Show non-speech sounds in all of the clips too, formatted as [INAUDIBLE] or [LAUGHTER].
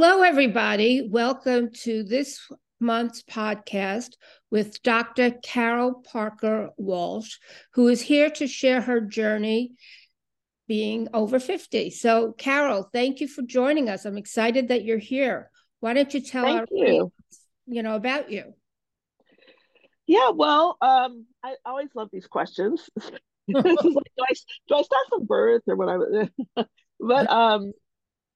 Hello, everybody. Welcome to this month's podcast with Dr. Carol Parker Walsh, who is here to share her journey being over 50. So, Carol, thank you for joining us. I'm excited that you're here. Why don't you tell thank our you. you know about you? Yeah, well, um, I always love these questions. [LAUGHS] like, do, I, do I start from birth or what I [LAUGHS] but um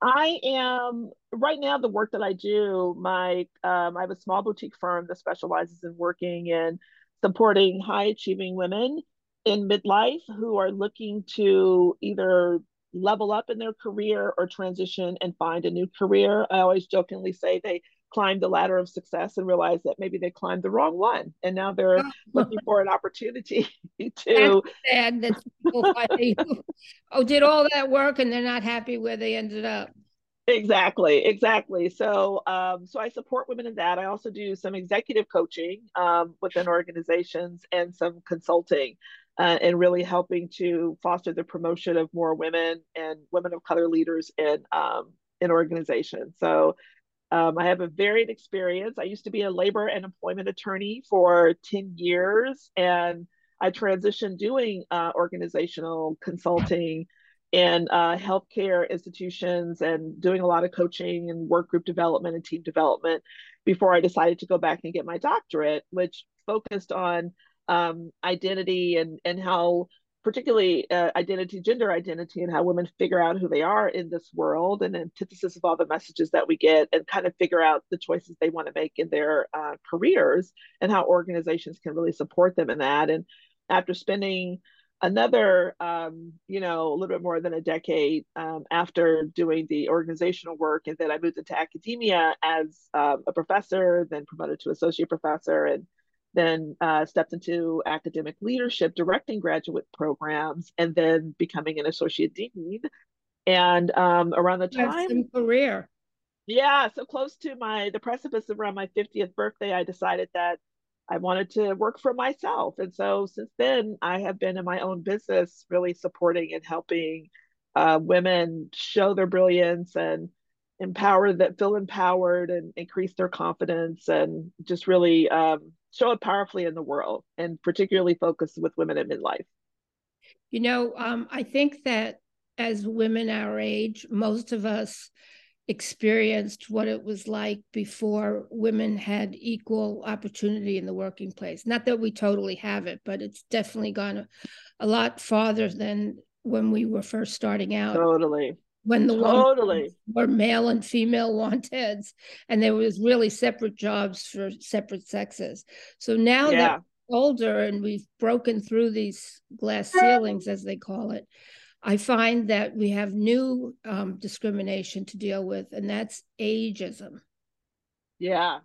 I am right now the work that I do, my um, I have a small boutique firm that specializes in working in supporting high achieving women in midlife who are looking to either level up in their career or transition and find a new career. I always jokingly say they climbed the ladder of success and realized that maybe they climbed the wrong one and now they're [LAUGHS] looking for an opportunity [LAUGHS] to That's sad that people [LAUGHS] oh did all that work and they're not happy where they ended up exactly exactly. So um, so i support women in that. I also do some executive coaching um, within organizations and some consulting uh, and really helping to foster the promotion of more women and women of color leaders in um, in organizations. So um, I have a varied experience. I used to be a labor and employment attorney for 10 years, and I transitioned doing uh, organizational consulting in uh, healthcare institutions and doing a lot of coaching and work group development and team development before I decided to go back and get my doctorate, which focused on um, identity and, and how particularly uh, identity, gender identity, and how women figure out who they are in this world, and antithesis of all the messages that we get, and kind of figure out the choices they want to make in their uh, careers, and how organizations can really support them in that. And after spending another, um, you know, a little bit more than a decade um, after doing the organizational work, and then I moved into academia as um, a professor, then promoted to associate professor, and then uh, stepped into academic leadership, directing graduate programs, and then becoming an associate dean. And um, around the time, career. Yeah, so close to my the precipice around my 50th birthday, I decided that I wanted to work for myself. And so since then, I have been in my own business, really supporting and helping uh, women show their brilliance and empower that feel empowered and increase their confidence and just really um, show up powerfully in the world and particularly focus with women in midlife you know um, i think that as women our age most of us experienced what it was like before women had equal opportunity in the working place. Not that we totally have it but it's definitely gone a, a lot farther than when we were first starting out. Totally. When the totally. were male and female wanteds and there was really separate jobs for separate sexes. So now yeah. that older and we've broken through these glass ceilings as they call it i find that we have new um, discrimination to deal with and that's ageism. Yeah.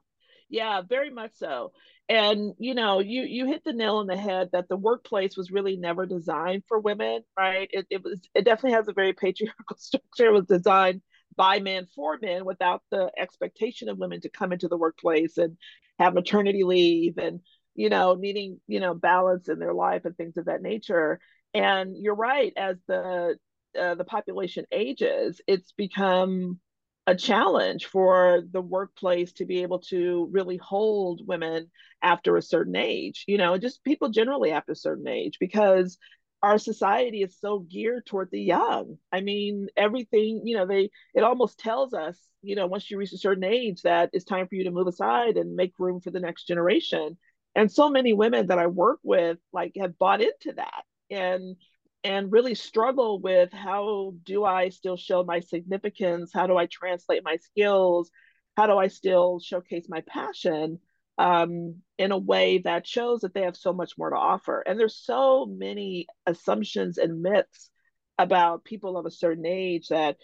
Yeah very much so. And you know you you hit the nail on the head that the workplace was really never designed for women right? It, it was it definitely has a very patriarchal [LAUGHS] structure. It was designed by men for men without the expectation of women to come into the workplace and have maternity leave and you know needing you know balance in their life and things of that nature and you're right as the uh, the population ages it's become a challenge for the workplace to be able to really hold women after a certain age, you know, just people generally after a certain age, because our society is so geared toward the young. I mean, everything, you know, they, it almost tells us, you know, once you reach a certain age that it's time for you to move aside and make room for the next generation. And so many women that I work with, like, have bought into that. And and really struggle with how do I still show my significance? How do I translate my skills? How do I still showcase my passion um, in a way that shows that they have so much more to offer? And there's so many assumptions and myths about people of a certain age that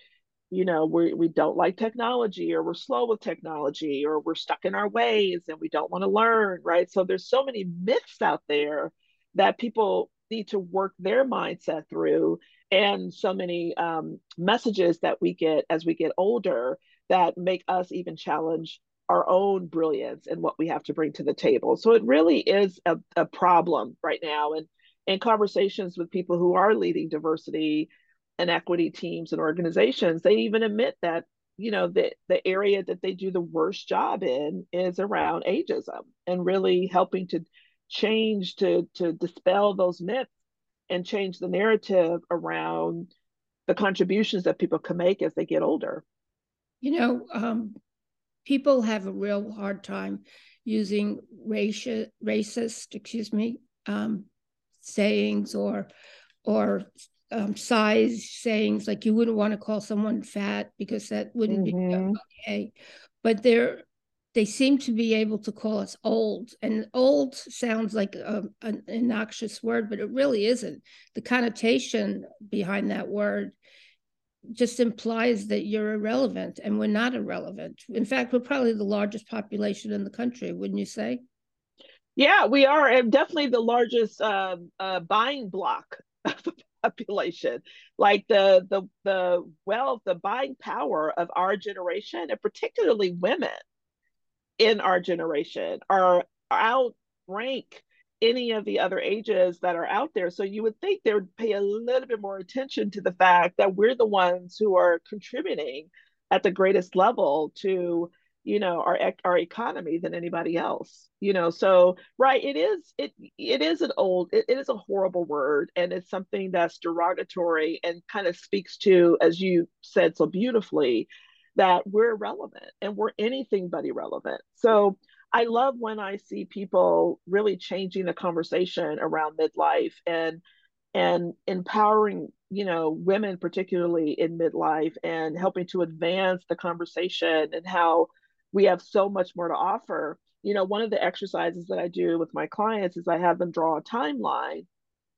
you know we we don't like technology or we're slow with technology or we're stuck in our ways and we don't want to learn right so there's so many myths out there that people need to work their mindset through and so many um, messages that we get as we get older that make us even challenge our own brilliance and what we have to bring to the table. So it really is a, a problem right now and in conversations with people who are leading diversity and equity teams and organizations they even admit that you know the the area that they do the worst job in is around ageism and really helping to change to to dispel those myths and change the narrative around the contributions that people can make as they get older you know um, people have a real hard time using raci- racist excuse me um, sayings or or um, size sayings like you wouldn't want to call someone fat because that wouldn't mm-hmm. be okay but they're they seem to be able to call us old and old sounds like a, an innoxious word but it really isn't. The connotation behind that word just implies that you're irrelevant and we're not irrelevant. In fact we're probably the largest population in the country wouldn't you say? Yeah we are and definitely the largest uh, uh, buying block [LAUGHS] of the population. Like the the the wealth the buying power of our generation and particularly women in our generation are outrank any of the other ages that are out there. So you would think they would pay a little bit more attention to the fact that we're the ones who are contributing at the greatest level to you know our our economy than anybody else you know? So right it is it it is an old it, it is a horrible word and it's something that's derogatory and kind of speaks to as you said so beautifully that we're irrelevant and we're anything but irrelevant so i love when i see people really changing the conversation around midlife and and empowering you know women particularly in midlife and helping to advance the conversation and how we have so much more to offer. You know, one of the exercises that I do with my clients is I have them draw a timeline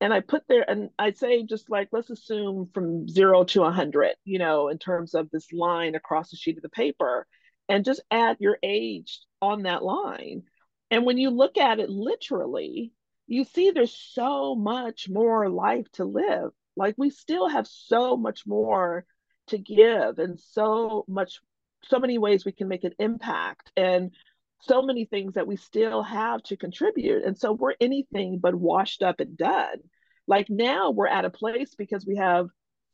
and I put there and I say just like let's assume from 0 to a 100, you know, in terms of this line across the sheet of the paper and just add your age on that line. And when you look at it literally, you see there's so much more life to live. Like we still have so much more to give and so much so many ways we can make an impact and so many things that we still have to contribute. And so we're anything but washed up and done. Like now we're at a place because we have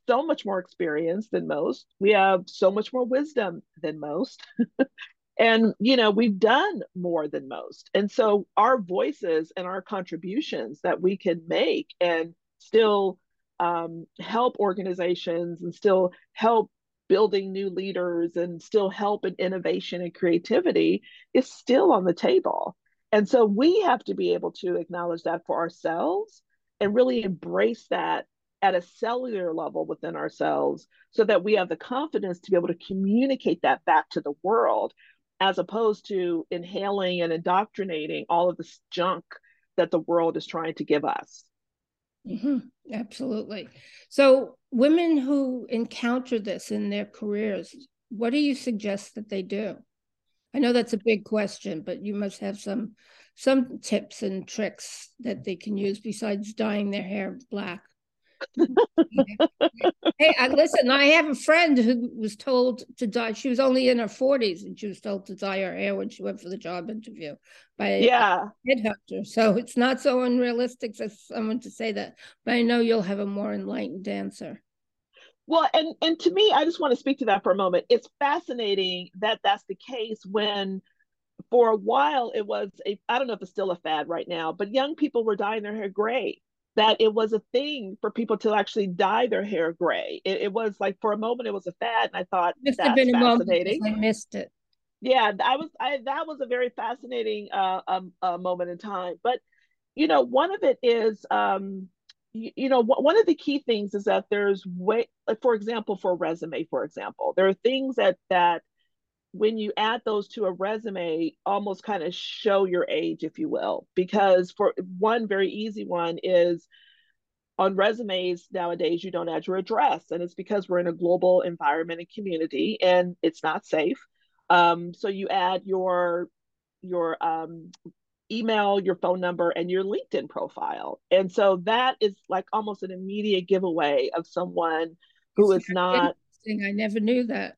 so much more experience than most. We have so much more wisdom than most. [LAUGHS] and you know, we've done more than most. And so our voices and our contributions that we can make and still um, help organizations and still help building new leaders and still help in innovation and creativity is still on the table. And so we have to be able to acknowledge that for ourselves and really embrace that at a cellular level within ourselves so that we have the confidence to be able to communicate that back to the world as opposed to inhaling and indoctrinating all of this junk that the world is trying to give us. Mm-hmm. Absolutely. So, women who encounter this in their careers, what do you suggest that they do? I know that's a big question, but you must have some some tips and tricks that they can use besides dyeing their hair black [LAUGHS] hey, I, listen, I have a friend who was told to dye. She was only in her 40s and she was told to dye her hair when she went for the job interview by yeah. a headhunter. So it's not so unrealistic for someone to say that. But I know you'll have a more enlightened answer. Well, and and to me, I just want to speak to that for a moment. It's fascinating that that's the case when for a while it was a I don't know if it's still a fad right now, but young people were dyeing their hair gray that it was a thing for people to actually dye their hair gray. It, it was like for a moment it was a fad, and I thought must that's have been fascinating. I missed it. Yeah, I was. I that was a very fascinating uh, um, uh, moment in time. But you know, one of it is, um, you, you know, one of the key things is that there's way, like for example, for a resume, for example, there are things that that when you add those to a resume, almost kind of show your age, if you will. Because for one very easy one is on resumes nowadays, you don't add your address, and it's because we're in a global environment and community, and it's not safe. Um, so you add your your um, email, your phone number, and your LinkedIn profile, and so that is like almost an immediate giveaway of someone who is not. I never knew that.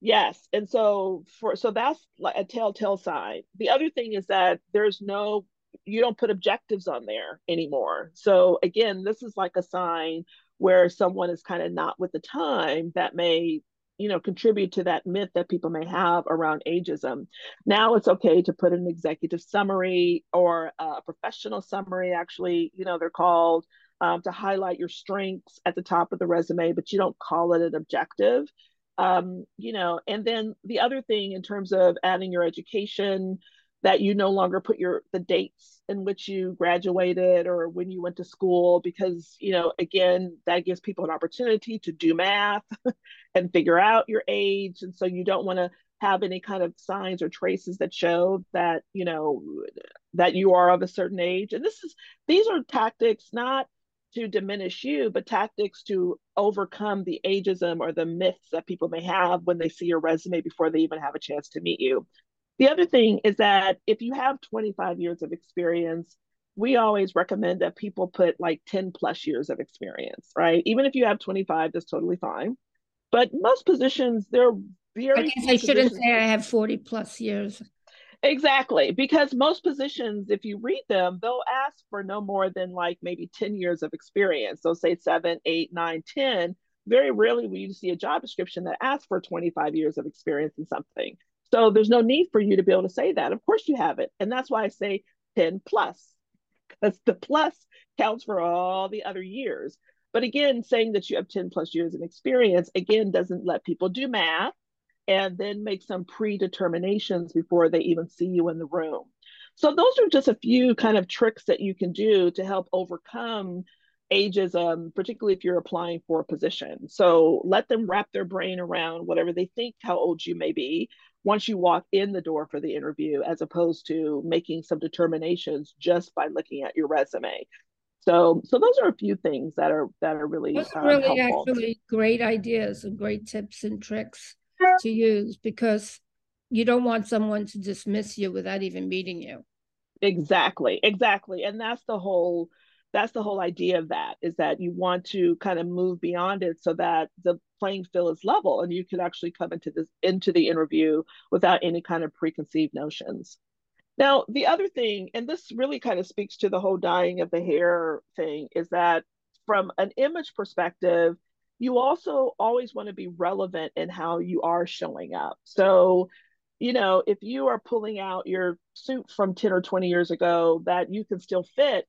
Yes. And so for so that's like a telltale sign. The other thing is that there's no you don't put objectives on there anymore. So again, this is like a sign where someone is kind of not with the time that may you know contribute to that myth that people may have around ageism. Now it's okay to put an executive summary or a professional summary actually you know they're called um, to highlight your strengths at the top of the resume but you don't call it an objective. Um, you know and then the other thing in terms of adding your education that you no longer put your the dates in which you graduated or when you went to school because you know again that gives people an opportunity to do math [LAUGHS] and figure out your age. And so you don't want to have any kind of signs or traces that show that you know that you are of a certain age. And this is these are tactics not to diminish you but tactics to overcome the ageism or the myths that people may have when they see your resume before they even have a chance to meet you the other thing is that if you have 25 years of experience, we always recommend that people put like 10 plus years of experience, right? Even if you have 25, that's totally fine. But most positions, they're very. I guess I shouldn't say I have 40 plus years. Exactly, because most positions, if you read them, they'll ask for no more than like maybe 10 years of experience. They'll say seven, eight, nine, 10. Very rarely will you see a job description that asks for 25 years of experience in something. So there's no need for you to be able to say that. Of course you have it. And that's why I say 10 plus, [LAUGHS] because the plus counts for all the other years. But again, saying that you have 10 plus years of experience, again, doesn't let people do math and then make some predeterminations before they even see you in the room. So those are just a few kind of tricks that you can do to help overcome ageism, um, particularly if you're applying for a position. So let them wrap their brain around whatever they think how old you may be once you walk in the door for the interview, as opposed to making some determinations just by looking at your resume. So, so those are a few things that are that are really those are um, really helpful. actually great ideas and great tips and tricks to use because you don't want someone to dismiss you without even meeting you. Exactly, exactly, and that's the whole that's the whole idea of that is that you want to kind of move beyond it so that the playing field is level and you can actually come into this into the interview without any kind of preconceived notions. Now the other thing and this really kind of speaks to the whole dyeing of the hair thing is that from an image perspective you also always want to be relevant in how you are showing up. So you know if you are pulling out your suit from 10 or 20 years ago that you can still fit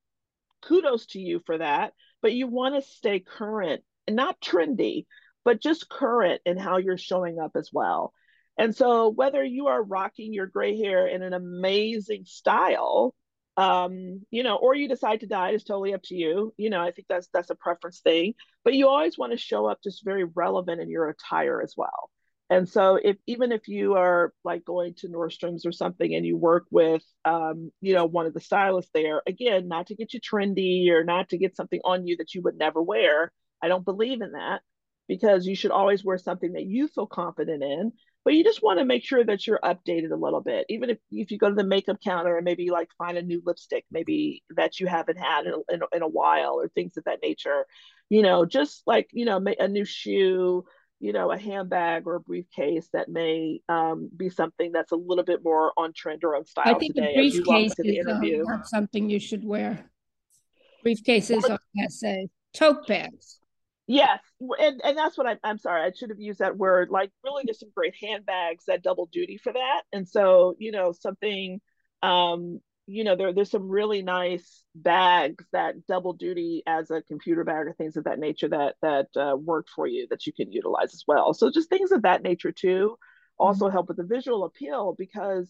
kudos to you for that. But you want to stay current and not trendy, but just current in how you're showing up as well. And so, whether you are rocking your gray hair in an amazing style, um, you know, or you decide to dye, it's totally up to you. You know, I think that's that's a preference thing. But you always want to show up just very relevant in your attire as well. And so if even if you are like going to Nordstrom's or something and you work with um, you know, one of the stylists there, again, not to get you trendy or not to get something on you that you would never wear. I don't believe in that because you should always wear something that you feel confident in. But you just want to make sure that you're updated a little bit. Even if, if you go to the makeup counter and maybe like find a new lipstick, maybe that you haven't had in, in, in a while or things of that nature, you know, just like, you know, a new shoe, you know, a handbag or a briefcase that may um, be something that's a little bit more on trend or on style I think today. A briefcase is um, not something you should wear. Briefcases well, are say tote bags. Yes, and and that's what I, I'm sorry. I should have used that word. Like, really, there's some great handbags that double duty for that. And so, you know, something um, you know, there, there's some really nice bags that double duty as a computer bag or things of that nature that that uh, work for you that you can utilize as well. So just things of that nature too also mm-hmm. help with the visual appeal because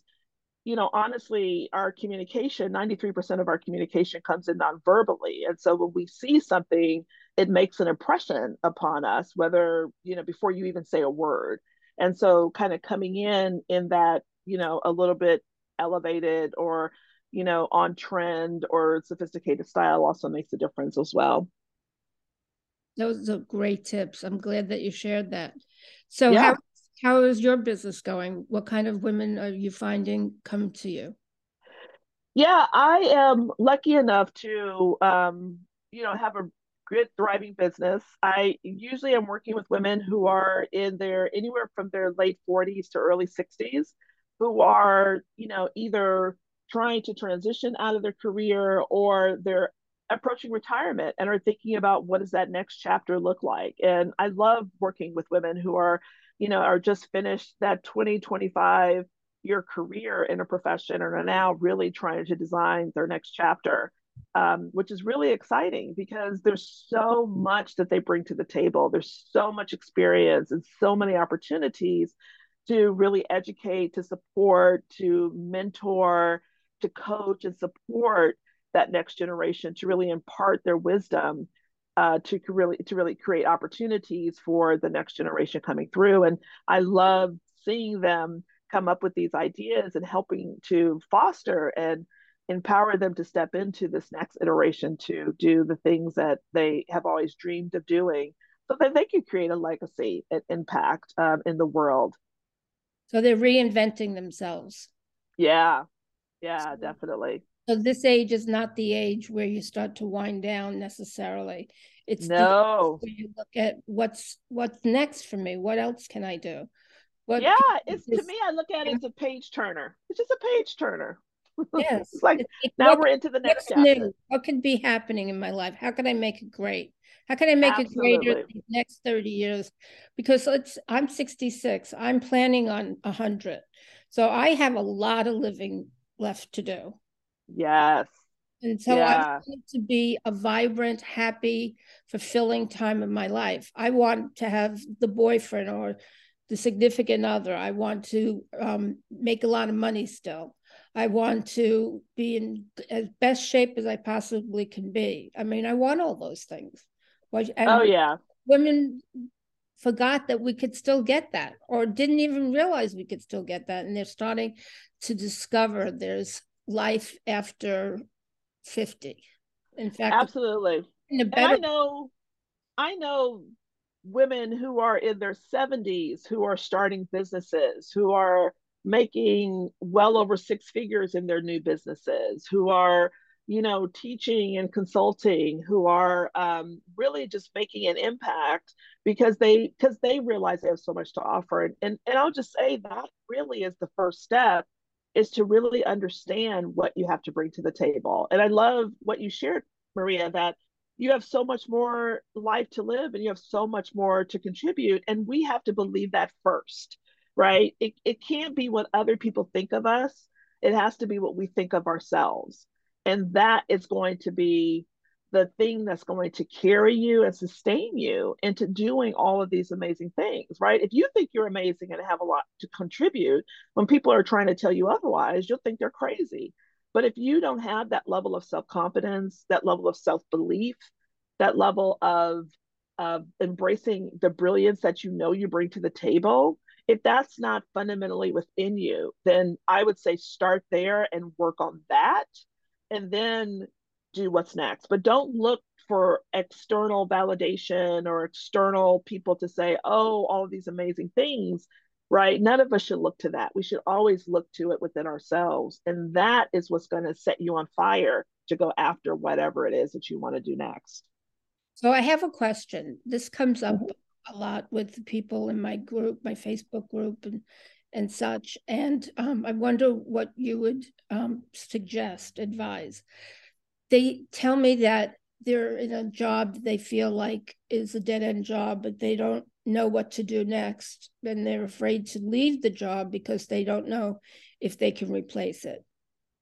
you know honestly our communication 93% of our communication comes in non-verbally and so when we see something it makes an impression upon us whether you know before you even say a word and so kind of coming in in that you know a little bit elevated or you know, on trend or sophisticated style also makes a difference as well. Those are great tips. I'm glad that you shared that. So yeah. how how is your business going? What kind of women are you finding come to you? Yeah, I am lucky enough to um, you know, have a good thriving business. I usually am working with women who are in their anywhere from their late 40s to early 60s who are, you know, either trying to transition out of their career or they're approaching retirement and are thinking about what does that next chapter look like and i love working with women who are you know, are just finished that 20, 25 year career in a profession and are now really trying to design their next chapter, um, which is really exciting because there's so much that they bring to the table. There's so much experience and so many opportunities to really educate, to support, to mentor, to coach and support that next generation to really impart their wisdom uh, to really to really create opportunities for the next generation coming through. And I love seeing them come up with these ideas and helping to foster and empower them to step into this next iteration to do the things that they have always dreamed of doing so that they can create a legacy and impact um, in the world. So they're reinventing themselves. Yeah yeah definitely so this age is not the age where you start to wind down necessarily it's no you look at what's what's next for me what else can i do what yeah, it's to me, I look at it as a page turner. It's just a page turner. [LAUGHS] Yes. it's like it's, now what, we're into the next chapter. New? What can be happening in my life? How can I make it great? How can I make Absolutely. it greater these next 30 years? Because let's I'm 66. I'm planning on 100. So I have a lot of living left to do. Yes. And so yeah. I want it to be a vibrant, happy, fulfilling time of my life. I want to have the boyfriend or the significant other. I want to um, make a lot of money still. I want to be in as best shape as I possibly can be. I mean, I want all those things. And oh yeah. Women forgot that we could still get that, or didn't even realize we could still get that, and they're starting to discover there's life after fifty. In fact, absolutely. In better- and I know, I know women who are in their 70s who are starting businesses, who are making well over six figures in their new businesses, who are you know teaching and consulting who are um, really just making an impact because they because they realize they have so much to offer and, and and i'll just say that really is the first step is to really understand what you have to bring to the table. And i love what you shared maria that you have so much more life to live and you have so much more to contribute. And we have to believe that first right? It, it can't be what other people think of us. It has to be what we think of ourselves. And that is going to be the thing that's going to carry you and sustain you into doing all of these amazing things right? If you think you're amazing and have a lot to contribute when people are trying to tell you otherwise you'll think they're crazy. But if you don't have that level of self confidence, that level of self belief, that level of, of embracing the brilliance that you know you bring to the table, if that's not fundamentally within you, then I would say start there and work on that. And then do what's next. But don't look for external validation or external people to say, oh, all of these amazing things right? None of us should look to that. We should always look to it within ourselves. And that is what's going to set you on fire to go after whatever it is that you want to do next. So I have a question. This comes up mm-hmm. a lot with the people in my group, my Facebook group and and such. And um, I wonder what you would um, suggest, advise. They tell me that they're in a job they feel like is a dead end job, but they don't know what to do next. And they're afraid to leave the job because they don't know if they can replace it.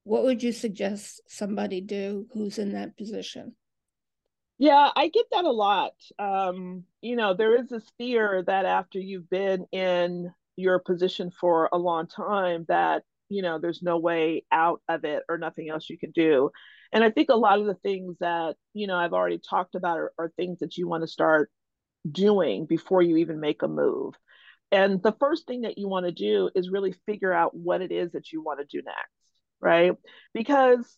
What would you suggest somebody do who's in that position? Yeah, I get that a lot. Um, you know, there is this fear that after you've been in your position for a long time, that, you know, there's no way out of it or nothing else you can do. And I think a lot of the things that, you know, I've already talked about are, are things that you want to start doing before you even make a move. And the first thing that you want to do is really figure out what it is that you want to do next, right? Because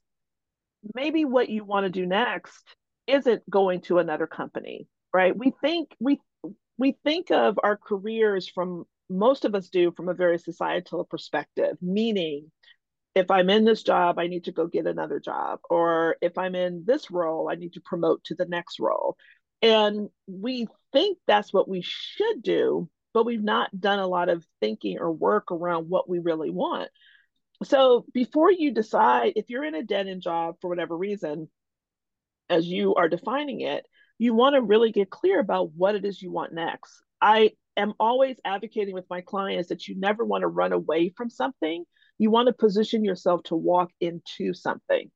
maybe what you want to do next isn't going to another company, right? We think we we think of our careers from most of us do from a very societal perspective, meaning if I'm in this job, I need to go get another job. Or if I'm in this role, I need to promote to the next role. And we think that's what we should do, but we've not done a lot of thinking or work around what we really want. So before you decide, if you're in a dead end job for whatever reason, as you are defining it, you want to really get clear about what it is you want next. I am always advocating with my clients that you never want to run away from something. You want to position yourself to walk into something.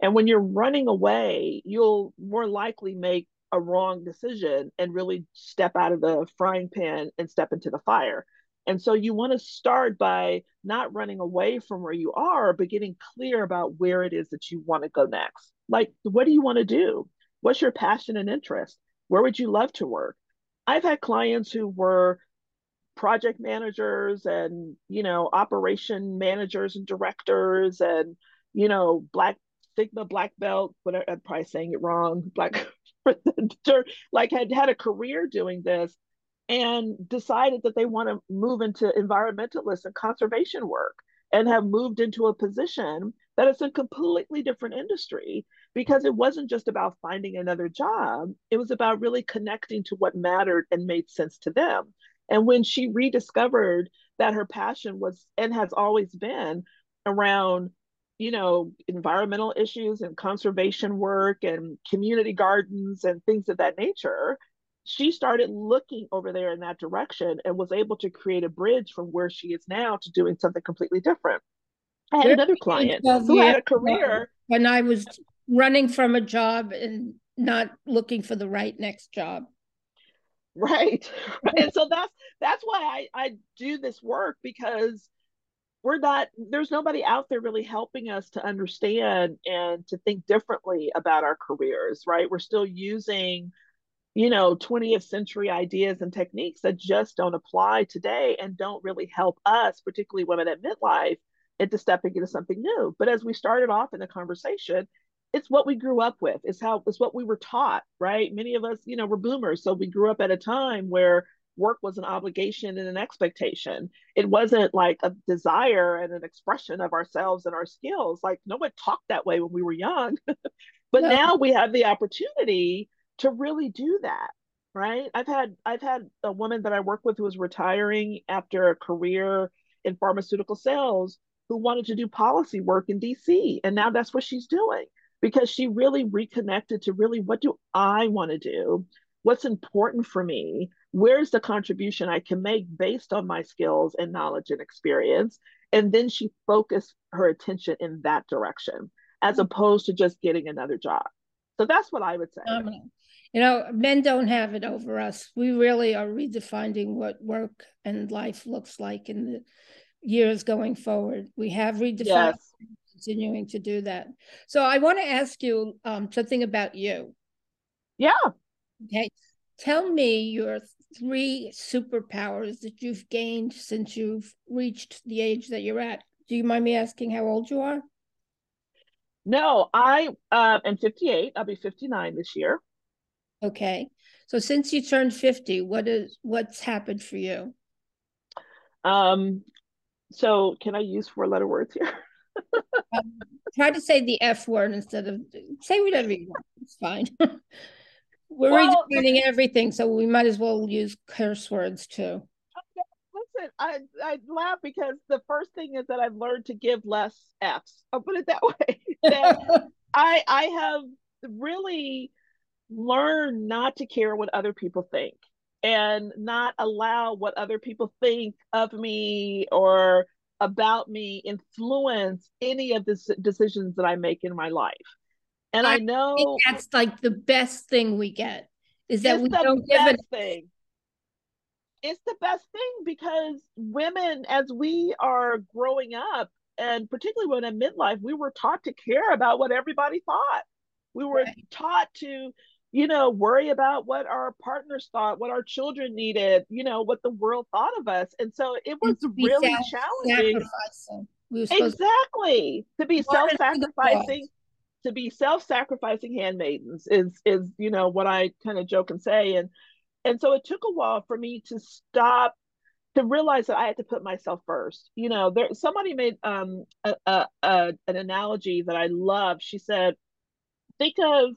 And when you're running away, you'll more likely make a wrong decision and really step out of the frying pan and step into the fire. And so you want to start by not running away from where you are, but getting clear about where it is that you want to go next. Like, what do you want to do? What's your passion and interest? Where would you love to work? I've had clients who were project managers and, you know, operation managers and directors and, you know, black Sigma black belt, whatever I'm probably saying it wrong, black [LAUGHS] like had had a career doing this and decided that they want to move into environmentalist and conservation work and have moved into a position that is a completely different industry because it wasn't just about finding another job. It was about really connecting to what mattered and made sense to them and when she rediscovered that her passion was and has always been around you know environmental issues and conservation work and community gardens and things of that nature she started looking over there in that direction and was able to create a bridge from where she is now to doing something completely different. I had another client who had a career. When I was running from a job and not looking for the right next job. Right. [LAUGHS] and so that's that's why I, I do this work because we're not there's nobody out there really helping us to understand and to think differently about our careers, right? We're still using you know 20th century ideas and techniques that just don't apply today and don't really help us particularly women at midlife into stepping into something new but as we started off in the conversation it's what we grew up with it's how it's what we were taught right? Many of us you know were boomers so we grew up at a time where work was an obligation and an expectation. It wasn't like a desire and an expression of ourselves and our skills. Like no one talked that way when we were young. [LAUGHS] But no. now we have the opportunity to really do that right? I've had i've had a woman that i work with who was retiring after a career in pharmaceutical sales who wanted to do policy work in dc and now that's what she's doing because she really reconnected to really what do i want to do what's important for me where's the contribution i can make based on my skills and knowledge and experience and then she focused her attention in that direction as mm-hmm. opposed to just getting another job so that's what i would say you know, men don't have it over us. We really are redefining what work and life looks like in the years going forward. We have redefined, yes. Continuing to do that. So I want to ask you um, something about you. Yeah. Okay. Tell me your three superpowers that you've gained since you've reached the age that you're at. Do you mind me asking how old you are? No, I uh, am 58. I'll be 59 this year. Okay. So since you turned 50, what is what's happened for you? Um so can I use four letter words here? [LAUGHS] um, try to say the F word instead of say whatever you want. It's fine. [LAUGHS] We're well, redefining everything, so we might as well use curse words too. Listen, I I laugh because the first thing is that I've learned to give less F's. I'll put it that [LAUGHS] way. that [LAUGHS] I I have really learn not to care what other people think and not allow what other people think of me or about me influence any of the decisions that I make in my life. And I, I know that's like the best thing we get is that we don't give it thing. It's the best thing because women, as we are growing up, and particularly when in midlife, we were taught to care about what everybody thought. We were right. taught to you know, worry about what our partners thought, what our children needed, you know, what the world thought of us. And so it was really challenging. We exactly. To be self-sacrificing, to be self-sacrificing handmaidens is is, you know, what I kind of joke and say. And and so it took a while for me to stop to realize that I had to put myself first. You know, there somebody made um a, a, a an analogy that I love. She said, think of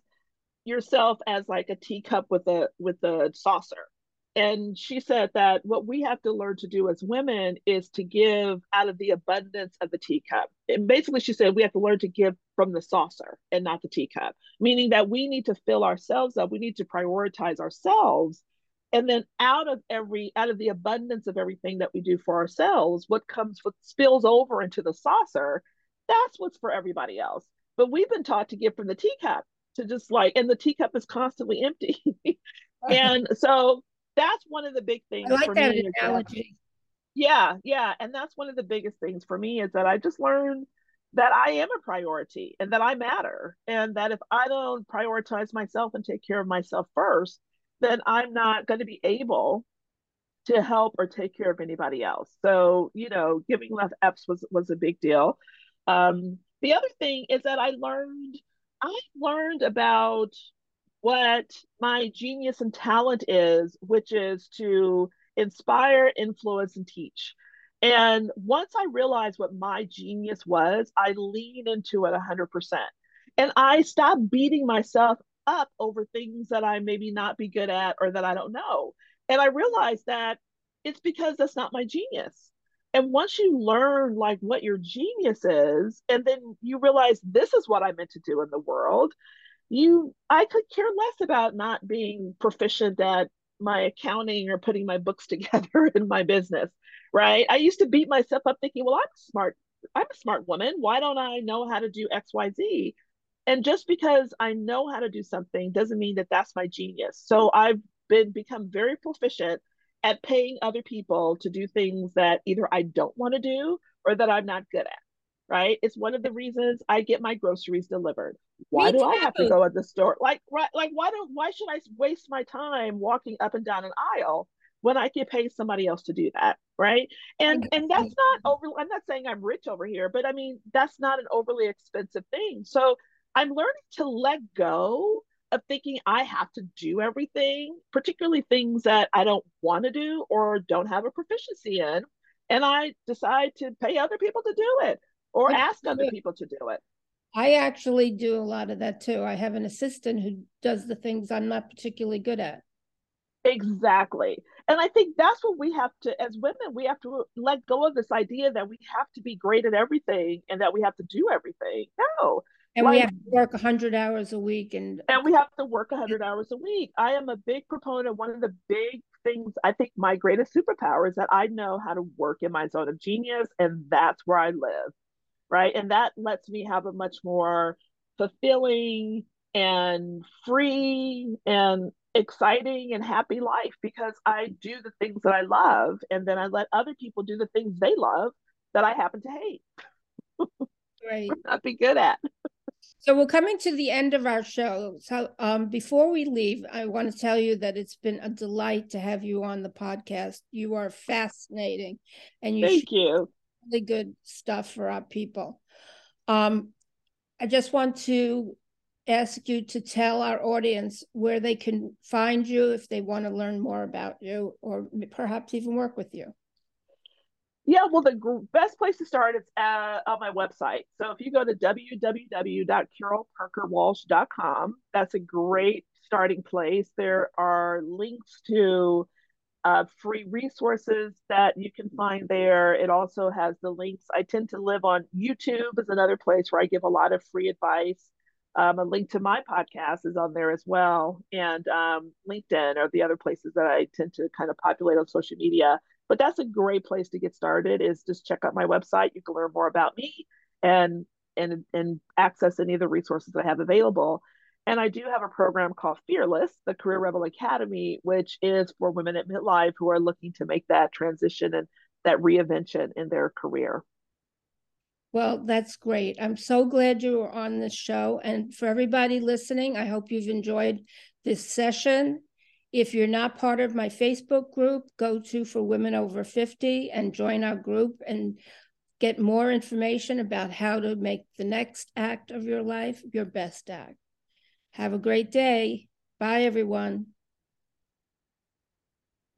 yourself as like a teacup with a with a saucer. And she said that what we have to learn to do as women is to give out of the abundance of the teacup. And basically she said we have to learn to give from the saucer and not the teacup meaning that we need to fill ourselves up. We need to prioritize ourselves. And then out of every out of the abundance of everything that we do for ourselves what comes what spills over into the saucer that's what's for everybody else. But we've been taught to give from the teacup to just like and the teacup is constantly [LAUGHS] empty [LAUGHS] and so that's one of the big things I like that analogy. yeah yeah and that's one of the biggest things for me is that i just learned that i am a priority and that i matter and that if i don't prioritize myself and take care of myself first then I'm not going to be able to help or take care of anybody else. So, you know, giving less EPS was was a big deal. Um, the other thing is that I learned I learned about what my genius and talent is, which is to inspire, influence, and teach. And once I realized what my genius was, I lean into it 100%. And I stopped beating myself up over things that I maybe not be good at or that I don't know. And I realized that it's because that's not my genius. And once you learn like what your genius is, and then you realize this is what I meant to do in the world, you I could care less about not being proficient at my accounting or putting my books [LAUGHS] together in my business, right? I used to beat myself up thinking, well, I'm smart. I'm a smart woman. Why don't I know how to do XYZ? and just because i know how to do something doesn't mean that that's my genius so i've been become very proficient at paying other people to do things that either i don't want to do or that i'm not good at right it's one of the reasons i get my groceries delivered why do i have to go at the store like right like why don't why should i waste my time walking up and down an aisle when I can pay somebody else to do that, right? And and that's not over. I'm not saying I'm rich over here, but I mean that's not an overly expensive thing. So I'm learning to let go of thinking I have to do everything, particularly things that I don't want to do or don't have a proficiency in. And I decide to pay other people to do it or ask other people to do it. I actually do a lot of that too. I have an assistant who does the things I'm not particularly good at. Exactly. And I think that's what we have to, as women, we have to let go of this idea that we have to be great at everything and that we have to do everything. No, and like, we have to work 100 hours a week and and we have to work 100 hours a week. I am a big proponent of one of the big things i think my greatest superpower is that i know how to work in my zone of genius and that's where i live right? And that lets me have a much more fulfilling and free and exciting and happy life because i do the things that i love and then i let other people do the things they love that i happen to hate. [LAUGHS] Right. Not be good at so we're coming to the end of our show. So um, before we leave, I want to tell you that it's been a delight to have you on the podcast. You are fascinating, and you thank you really good stuff for our people. Um, I just want to ask you to tell our audience where they can find you if they want to learn more about you, or perhaps even work with you. Yeah, well, the g- best place to start is uh, on my website. So if you go to www.carolparkerwalsh.com, that's a great starting place. There are links to uh, free resources that you can find there. It also has the links. I tend to live on YouTube is another place where I give a lot of free advice. Um, a link to my podcast is on there as well, and um, LinkedIn are the other places that I tend to kind of populate on social media but that's a great place to get started is just check out my website you can learn more about me and and and access any of the resources i have available and i do have a program called fearless the career rebel academy which is for women at midlife who are looking to make that transition and that reinvention in their career well, that's great. I'm so glad you were on this show. And for everybody listening, I hope you've enjoyed this session. If you're not part of my Facebook group, go to For Women Over 50 and join our group and get more information about how to make the next act of your life your best act. Have a great day. Bye, everyone.